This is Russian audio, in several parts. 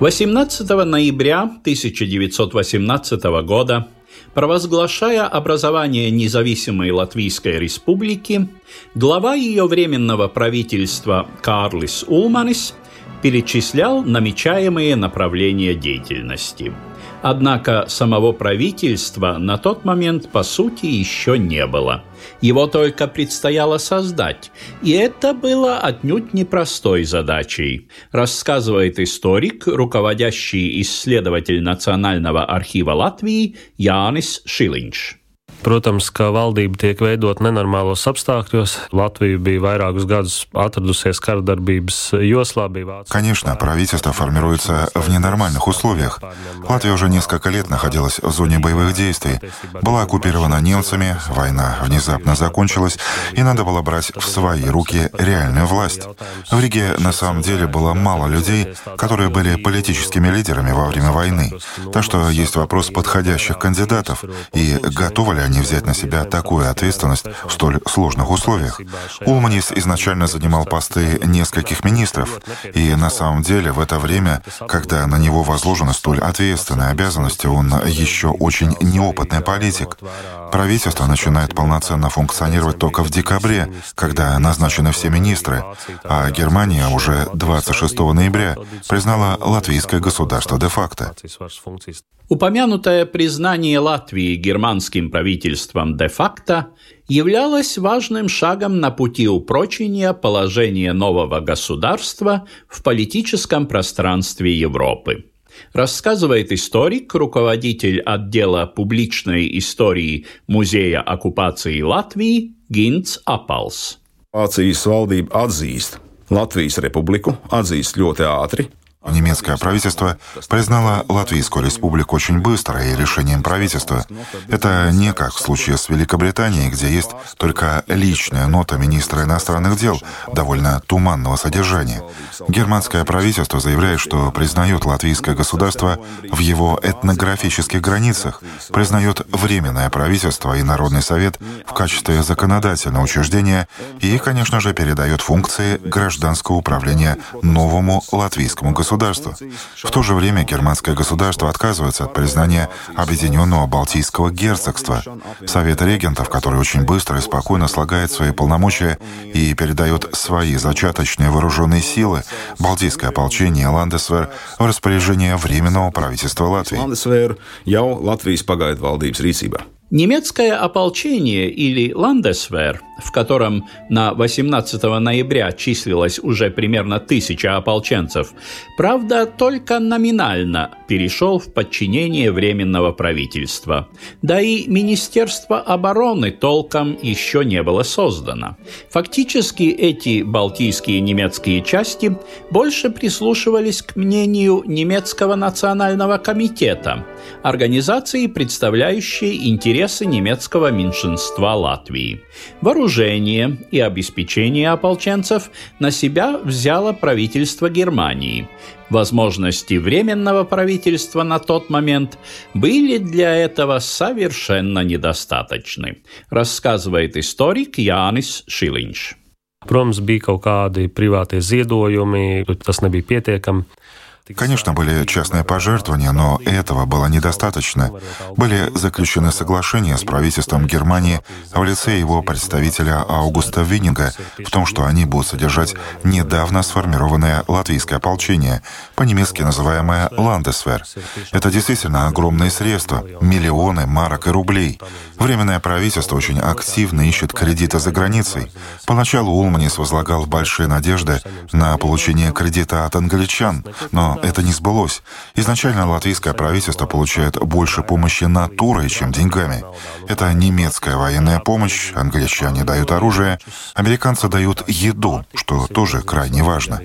18 ноября 1918 года, провозглашая образование независимой Латвийской республики, глава ее временного правительства Карлис Улманис перечислял намечаемые направления деятельности – Однако самого правительства на тот момент по сути еще не было. Его только предстояло создать, и это было отнюдь непростой задачей, рассказывает историк, руководящий исследователь Национального архива Латвии Янис Шилинч. Protams, ka valdība tiek veidot nenormālos apstākļos. Latvija bija vairākus gadus atradusies кардarbības joslā. Конечно, правительство формируется в ненормальных условиях. Латвия уже несколько лет находилась в зоне боевых действий. Была оккупирована немцами, война внезапно закончилась, и надо было брать в свои руки реальную власть. В Риге на самом деле было мало людей, которые были политическими лидерами во время войны. Так что есть вопрос подходящих кандидатов и готовы ли они взять на себя такую ответственность в столь сложных условиях. Улманис изначально занимал посты нескольких министров, и на самом деле в это время, когда на него возложены столь ответственные обязанности, он еще очень неопытный политик. Правительство начинает полноценно функционировать только в декабре, когда назначены все министры, а Германия уже 26 ноября признала латвийское государство де-факто. Упомянутое признание Латвии германским правительством де-факто являлось важным шагом на пути упрочения положения нового государства в политическом пространстве Европы. Рассказывает историк, руководитель отдела публичной истории Музея оккупации Латвии Гинц Апалс. Vācijas valdība atzīst Latvijas republiku, atzīst ļoti ātri, Немецкое правительство признало Латвийскую республику очень быстро и решением правительства. Это не как в случае с Великобританией, где есть только личная нота министра иностранных дел, довольно туманного содержания. Германское правительство заявляет, что признает латвийское государство в его этнографических границах, признает Временное правительство и Народный совет в качестве законодательного учреждения и, конечно же, передает функции гражданского управления новому латвийскому государству государства. В то же время германское государство отказывается от признания Объединенного Балтийского герцогства, Совет регентов, который очень быстро и спокойно слагает свои полномочия и передает свои зачаточные вооруженные силы, Балтийское ополчение и Ландесвер в распоряжение Временного правительства Латвии. Немецкое ополчение или Ландесвер, в котором на 18 ноября числилось уже примерно тысяча ополченцев, правда, только номинально перешел в подчинение Временного правительства. Да и Министерство обороны толком еще не было создано. Фактически эти балтийские немецкие части больше прислушивались к мнению немецкого национального комитета, организации, представляющей интересы немецкого меньшинства Латвии. Вооружение и обеспечение ополченцев на себя взяло правительство Германии. Возможности Временного правительства на тот момент были для этого совершенно недостаточны, рассказывает историк Янис Шилинч. Protams, bija kaut kādi privātie ziedojumi, tas nebija pietiekami. Конечно, были частные пожертвования, но этого было недостаточно. Были заключены соглашения с правительством Германии в лице его представителя Аугуста Виннинга в том, что они будут содержать недавно сформированное латвийское ополчение, по-немецки называемое «Ландесвер». Это действительно огромные средства, миллионы марок и рублей. Временное правительство очень активно ищет кредиты за границей. Поначалу Улманис возлагал большие надежды на получение кредита от англичан, но это не сбылось. Изначально латвийское правительство получает больше помощи натурой, чем деньгами. Это немецкая военная помощь, англичане дают оружие, американцы дают еду, что тоже крайне важно.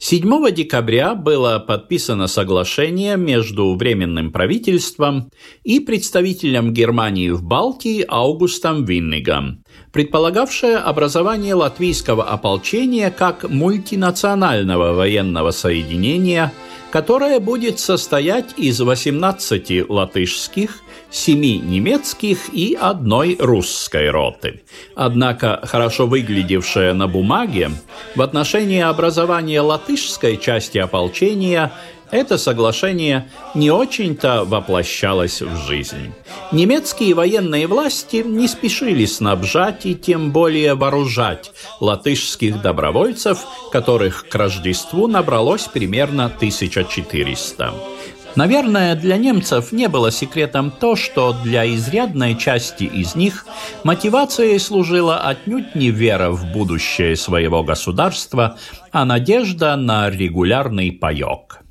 7 декабря было подписано соглашение между Временным правительством и представителем Германии в Балтии Аугустом Виннигом, предполагавшее образование латвийского ополчения как мультинационального военного соединения, которое будет состоять из 18 латышских, семи немецких и одной русской роты. Однако хорошо выглядевшая на бумаге, в отношении образования латышской части ополчения это соглашение не очень-то воплощалось в жизнь. Немецкие военные власти не спешили снабжать и тем более вооружать латышских добровольцев, которых к Рождеству набралось примерно 1400. Наверное, для немцев не было секретом то, что для изрядной части из них мотивацией служила отнюдь не вера в будущее своего государства, а надежда на регулярный паёк.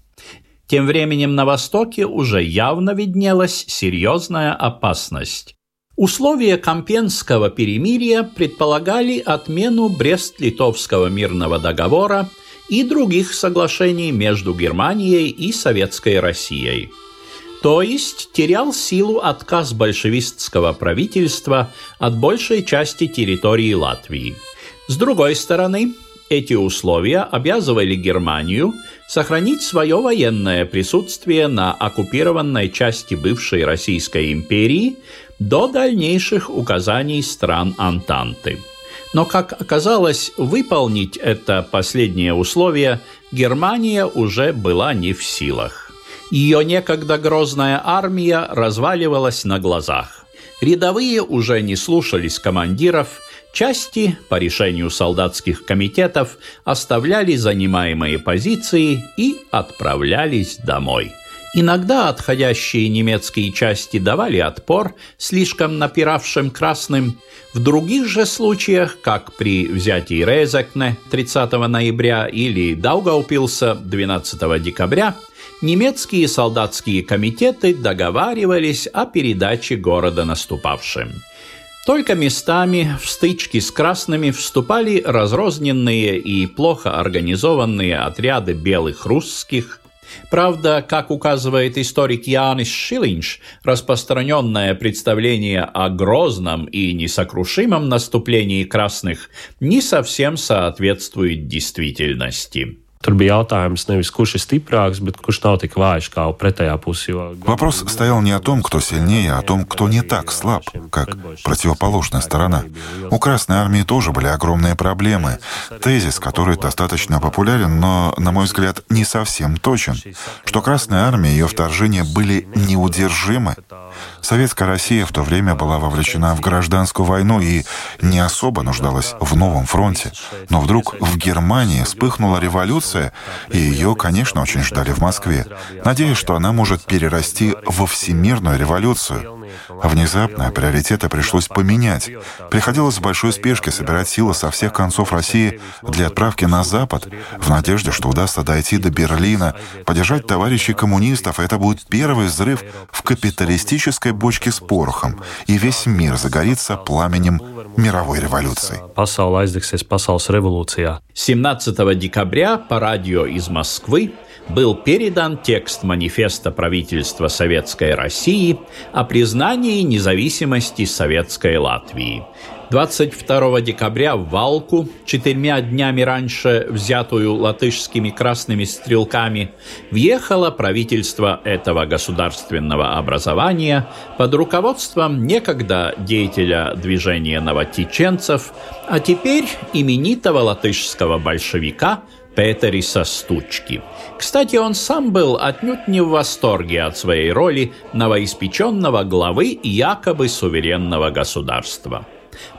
Тем временем на Востоке уже явно виднелась серьезная опасность. Условия Компенского перемирия предполагали отмену Брест-Литовского мирного договора – и других соглашений между Германией и Советской Россией. То есть терял силу отказ большевистского правительства от большей части территории Латвии. С другой стороны, эти условия обязывали Германию сохранить свое военное присутствие на оккупированной части бывшей Российской империи до дальнейших указаний стран Антанты. Но, как оказалось, выполнить это последнее условие Германия уже была не в силах. Ее некогда грозная армия разваливалась на глазах. Рядовые уже не слушались командиров, части, по решению солдатских комитетов, оставляли занимаемые позиции и отправлялись домой. Иногда отходящие немецкие части давали отпор слишком напиравшим красным, в других же случаях, как при взятии Резекне 30 ноября или Даугаупилса 12 декабря, немецкие солдатские комитеты договаривались о передаче города наступавшим. Только местами в стычки с красными вступали разрозненные и плохо организованные отряды белых русских, Правда, как указывает историк Янис Шилинш, распространенное представление о грозном и несокрушимом наступлении красных не совсем соответствует действительности. Tur bija jautājums nevis kurš ir stiprāks, bet kurš nav tik vājš kā pretējā pusē. Вопрос стоял не о том, кто сильнее, а о том, кто не так слаб, как противоположная сторона. У Красной Армии тоже были огромные проблемы. Тезис, который достаточно популярен, но, на мой взгляд, не совсем точен, что Красная Армия и ее вторжение были неудержимы. Советская Россия в то время была вовлечена в гражданскую войну и не особо нуждалась в новом фронте. Но вдруг в Германии вспыхнула революция, и ее, конечно, очень ждали в Москве, надеясь, что она может перерасти во всемирную революцию. А внезапно приоритеты пришлось поменять. Приходилось в большой спешке собирать силы со всех концов России для отправки на Запад, в надежде, что удастся дойти до Берлина, поддержать товарищей коммунистов, это будет первый взрыв в капиталистической бочке с порохом, и весь мир загорится пламенем мировой революции. 17 декабря по радио из Москвы был передан текст манифеста правительства Советской России о признании независимости Советской Латвии. 22 декабря в Валку, четырьмя днями раньше взятую латышскими красными стрелками, въехало правительство этого государственного образования под руководством некогда деятеля движения новотеченцев, а теперь именитого латышского большевика – Петериса Стучки. Кстати, он сам был отнюдь не в восторге от своей роли новоиспеченного главы якобы суверенного государства.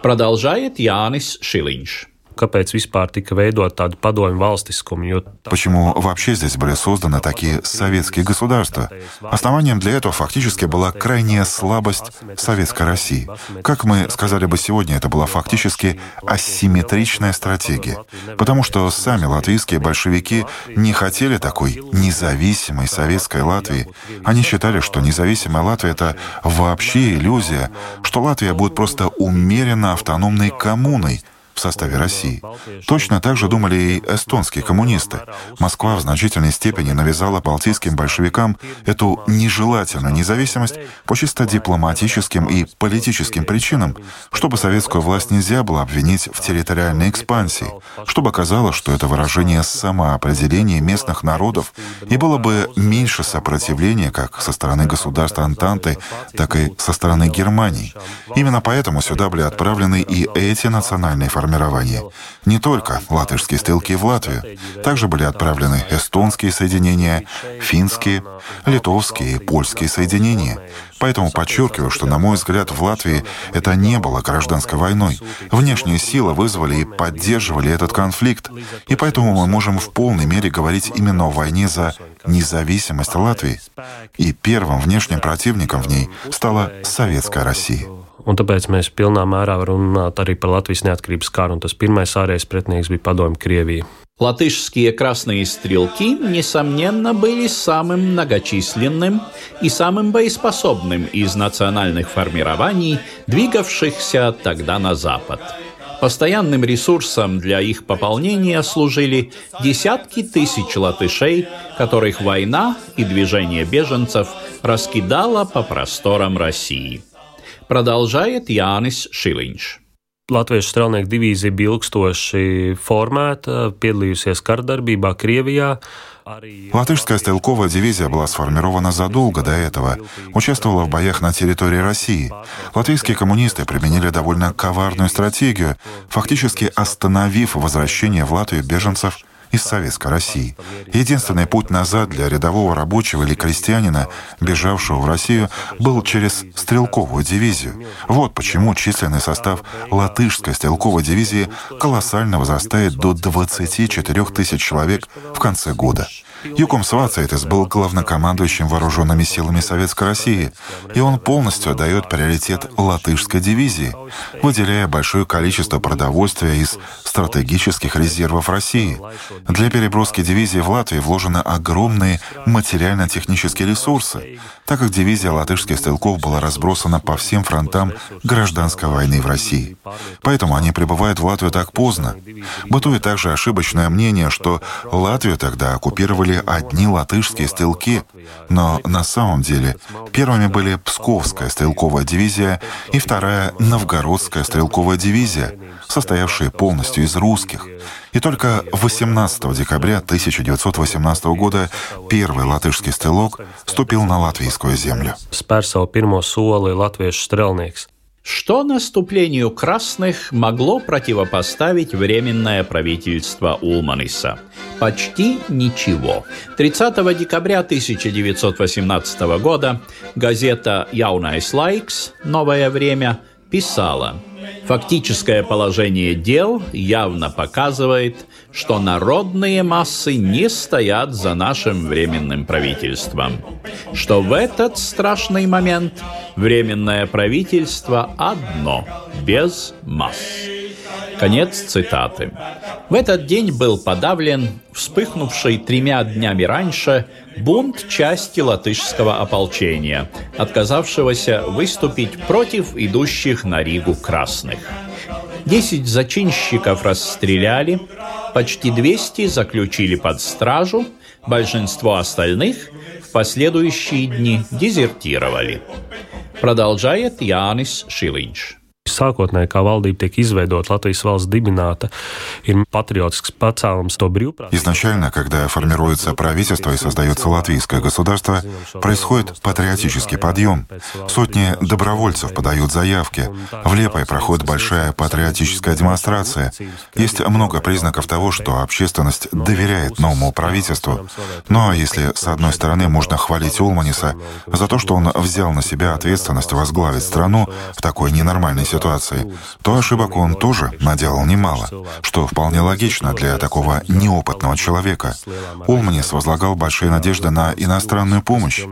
Продолжает Янис Шилинш kāpēc vispār tika veidot tādu padomju valstiskumu. Почему вообще здесь были созданы такие советские государства? Основанием для этого фактически была крайняя слабость Советской России. Как мы сказали бы сегодня, это была фактически асимметричная стратегия. Потому что сами латвийские большевики не хотели такой независимой советской Латвии. Они считали, что независимая Латвия — это вообще иллюзия, что Латвия будет просто умеренно автономной коммуной, в составе России. Точно так же думали и эстонские коммунисты. Москва в значительной степени навязала балтийским большевикам эту нежелательную независимость по чисто дипломатическим и политическим причинам, чтобы советскую власть нельзя было обвинить в территориальной экспансии, чтобы казалось, что это выражение самоопределения местных народов, и было бы меньше сопротивления как со стороны государства Антанты, так и со стороны Германии. Именно поэтому сюда были отправлены и эти национальные формирования. Не только латышские стрелки в Латвию, также были отправлены эстонские соединения, финские, литовские и польские соединения. Поэтому подчеркиваю, что, на мой взгляд, в Латвии это не было гражданской войной. Внешние силы вызвали и поддерживали этот конфликт. И поэтому мы можем в полной мере говорить именно о войне за независимость Латвии. И первым внешним противником в ней стала Советская Россия. Un tāpēc mēs pilnā mērā varam runāt arī par Latvijas neatkarības karu. Un tas pirmais ārējais pretinieks bija Padomju Krievija. Латышские красные стрелки, несомненно, были самым многочисленным и самым боеспособным из национальных формирований, двигавшихся тогда на запад. Постоянным ресурсом для их пополнения служили десятки тысяч латышей, которых война и движение беженцев раскидала по просторам России. Продолжает Янис Шилинч. Latviešu strelnieku divīzija bija ilgstoši formēta, piedalījusies kardarbībā Krievijā. Латышская стрелковая дивизия была сформирована задолго до этого, участвовала в боях на территории России. Латвийские коммунисты применили довольно коварную стратегию, фактически остановив возвращение в Латвию беженцев из Советской России. Единственный путь назад для рядового рабочего или крестьянина, бежавшего в Россию, был через стрелковую дивизию. Вот почему численный состав латышской стрелковой дивизии колоссально возрастает до 24 тысяч человек в конце года. Юком Свацайтес был главнокомандующим вооруженными силами Советской России, и он полностью отдает приоритет латышской дивизии, выделяя большое количество продовольствия из стратегических резервов России. Для переброски дивизии в Латвию вложены огромные материально-технические ресурсы, так как дивизия латышских стрелков была разбросана по всем фронтам гражданской войны в России. Поэтому они прибывают в Латвию так поздно. Бытует также ошибочное мнение, что Латвию тогда оккупировали были одни латышские стрелки, но на самом деле первыми были Псковская стрелковая дивизия и вторая Новгородская стрелковая дивизия, состоявшие полностью из русских. И только 18 декабря 1918 года первый латышский стрелок ступил на латвийскую землю. Spēr savu pirmo soli latviešu. Что наступлению красных могло противопоставить Временное правительство Улманиса? Почти ничего. 30 декабря 1918 года газета «Яунайс Лайкс» «Новое время» писала Фактическое положение дел явно показывает, что народные массы не стоят за нашим временным правительством, что в этот страшный момент временное правительство одно, без масс. Конец цитаты. В этот день был подавлен вспыхнувший тремя днями раньше бунт части латышского ополчения, отказавшегося выступить против идущих на Ригу красных. Десять зачинщиков расстреляли, почти 200 заключили под стражу, большинство остальных в последующие дни дезертировали. Продолжает Янис Шилинч. Sākotnēji, kā valdība tiek izveidota, Latvijas valsts dibināta, ir pacēlums to брюпра. Изначально, когда формируется правительство и создается латвийское государство, происходит патриотический подъем. Сотни добровольцев подают заявки. В Лепой проходит большая патриотическая демонстрация. Есть много признаков того, что общественность доверяет новому правительству. Но если, с одной стороны, можно хвалить Улманиса за то, что он взял на себя ответственность возглавить страну в такой ненормальной ситуации, ситуации, то ошибок он тоже наделал немало, что вполне логично для такого неопытного человека. Улманис возлагал большие надежды на иностранную помощь.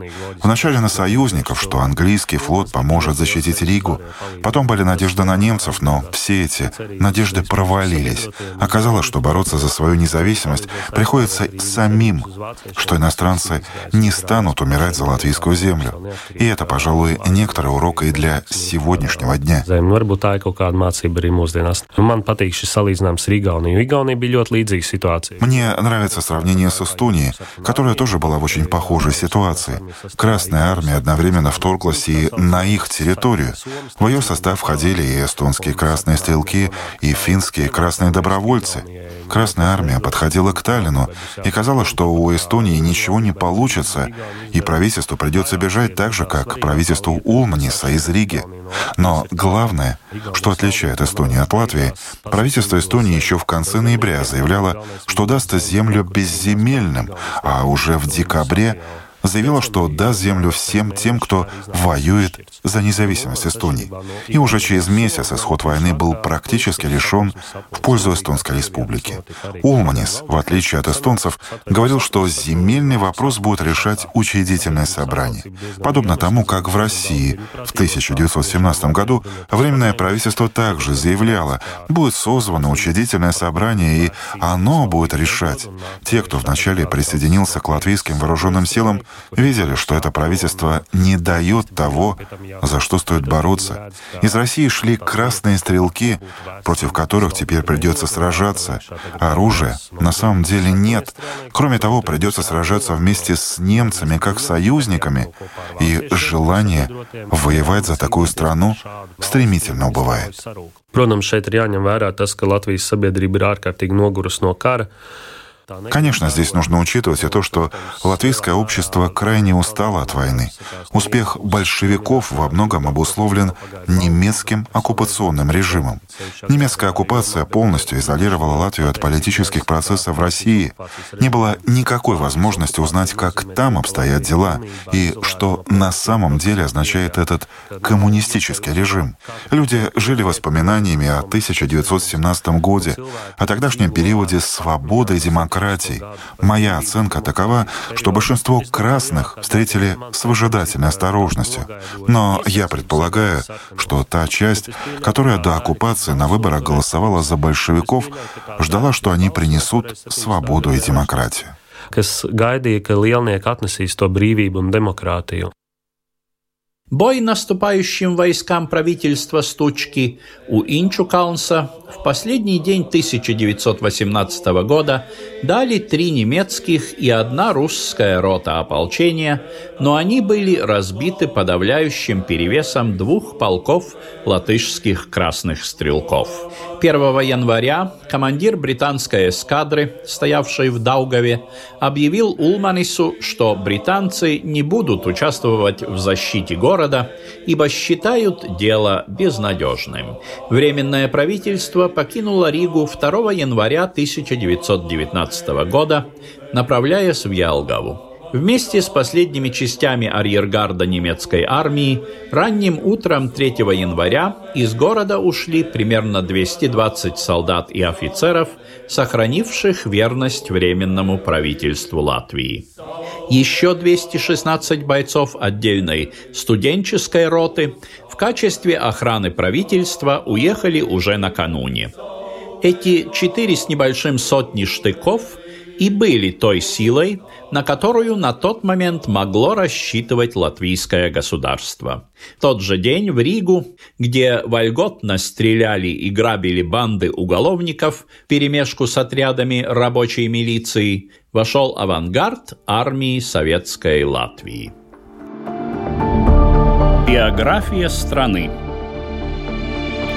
Вначале на союзников, что английский флот поможет защитить Ригу. Потом были надежды на немцев, но все эти надежды провалились. Оказалось, что бороться за свою независимость приходится самим, что иностранцы не станут умирать за латвийскую землю. И это, пожалуй, некоторый урок и для сегодняшнего дня. Varbūt tā ir kaut kāda mācība arī mūsdienās. Man patīk šis salīdzinājums ar Igauniju. Igaunija bija ļoti līdzīga ситуация. Мне нравится сравнение с Эстонией, которая тоже была в очень похожей ситуации. Красная армия одновременно вторглась и на их территорию. В ее состав входили и эстонские красные стрелки, и финские красные добровольцы. Красная армия подходила к Таллину, и казалось, что у Эстонии ничего не получится, и правительству придется бежать так же, как правительству Улманиса из Риги. Но главное, что отличает Эстонию от Латвии, правительство Эстонии еще в конце ноября заявляло, что даст землю безземельным, а уже в декабре заявила, что даст землю всем тем, кто воюет за независимость Эстонии. И уже через месяц исход войны был практически решен в пользу Эстонской республики. Улманис, в отличие от эстонцев, говорил, что земельный вопрос будет решать учредительное собрание. Подобно тому, как в России в 1917 году Временное правительство также заявляло, будет созвано учредительное собрание, и оно будет решать. Те, кто вначале присоединился к латвийским вооруженным силам, видели, что это правительство не дает того, за что стоит бороться. Из России шли красные стрелки, против которых теперь придется сражаться. Оружия на самом деле нет. Кроме того, придется сражаться вместе с немцами как союзниками, и желание воевать за такую страну стремительно убывает. Protams, šeit ir jāņem vērā tas, ka Latvijas sabiedrība ir ārkārtīgi. Конечно, здесь нужно учитывать и то, что латвийское общество крайне устало от войны. Успех большевиков во многом обусловлен немецким оккупационным режимом. Немецкая оккупация полностью изолировала Латвию от политических процессов в России. Не было никакой возможности узнать, как там обстоят дела и что на самом деле означает этот коммунистический режим. Люди жили воспоминаниями о 1917 годе, о тогдашнем периоде свободы и демократии, демократий. Моя оценка такова, что большинство красных встретили с выжидательной осторожностью. Но я предполагаю, что та часть, которая до оккупации на выборах голосовала за большевиков, ждала, что они принесут свободу и демократию. kas gaidīja, ka lielnieki atnesīs to brīvību un. Бой наступающим войскам правительства Стучки у Инчукаунса в последний день 1918 года дали три немецких и одна русская рота ополчения, но они были разбиты подавляющим перевесом двух полков латышских красных стрелков. 1 января командир британской эскадры, стоявшей в Даугаве, объявил Улманису, что британцы не будут участвовать в защите города, ибо считают дело безнадежным. Временное правительство покинуло Ригу 2 января 1919 года, направляясь в Ялгаву. Вместе с последними частями арьергарда немецкой армии ранним утром 3 января из города ушли примерно 220 солдат и офицеров, сохранивших верность Временному правительству Латвии. Еще 216 бойцов отдельной студенческой роты в качестве охраны правительства уехали уже накануне. Эти четыре с небольшим сотни штыков – и были той силой, на которую на тот момент могло рассчитывать латвийское государство. В тот же день в Ригу, где вольготно стреляли и грабили банды уголовников перемешку с отрядами рабочей милиции, вошел авангард армии Советской Латвии. Биография страны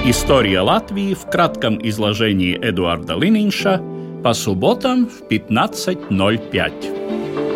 История Латвии в кратком изложении Эдуарда Лининша – по субботам в 15.05.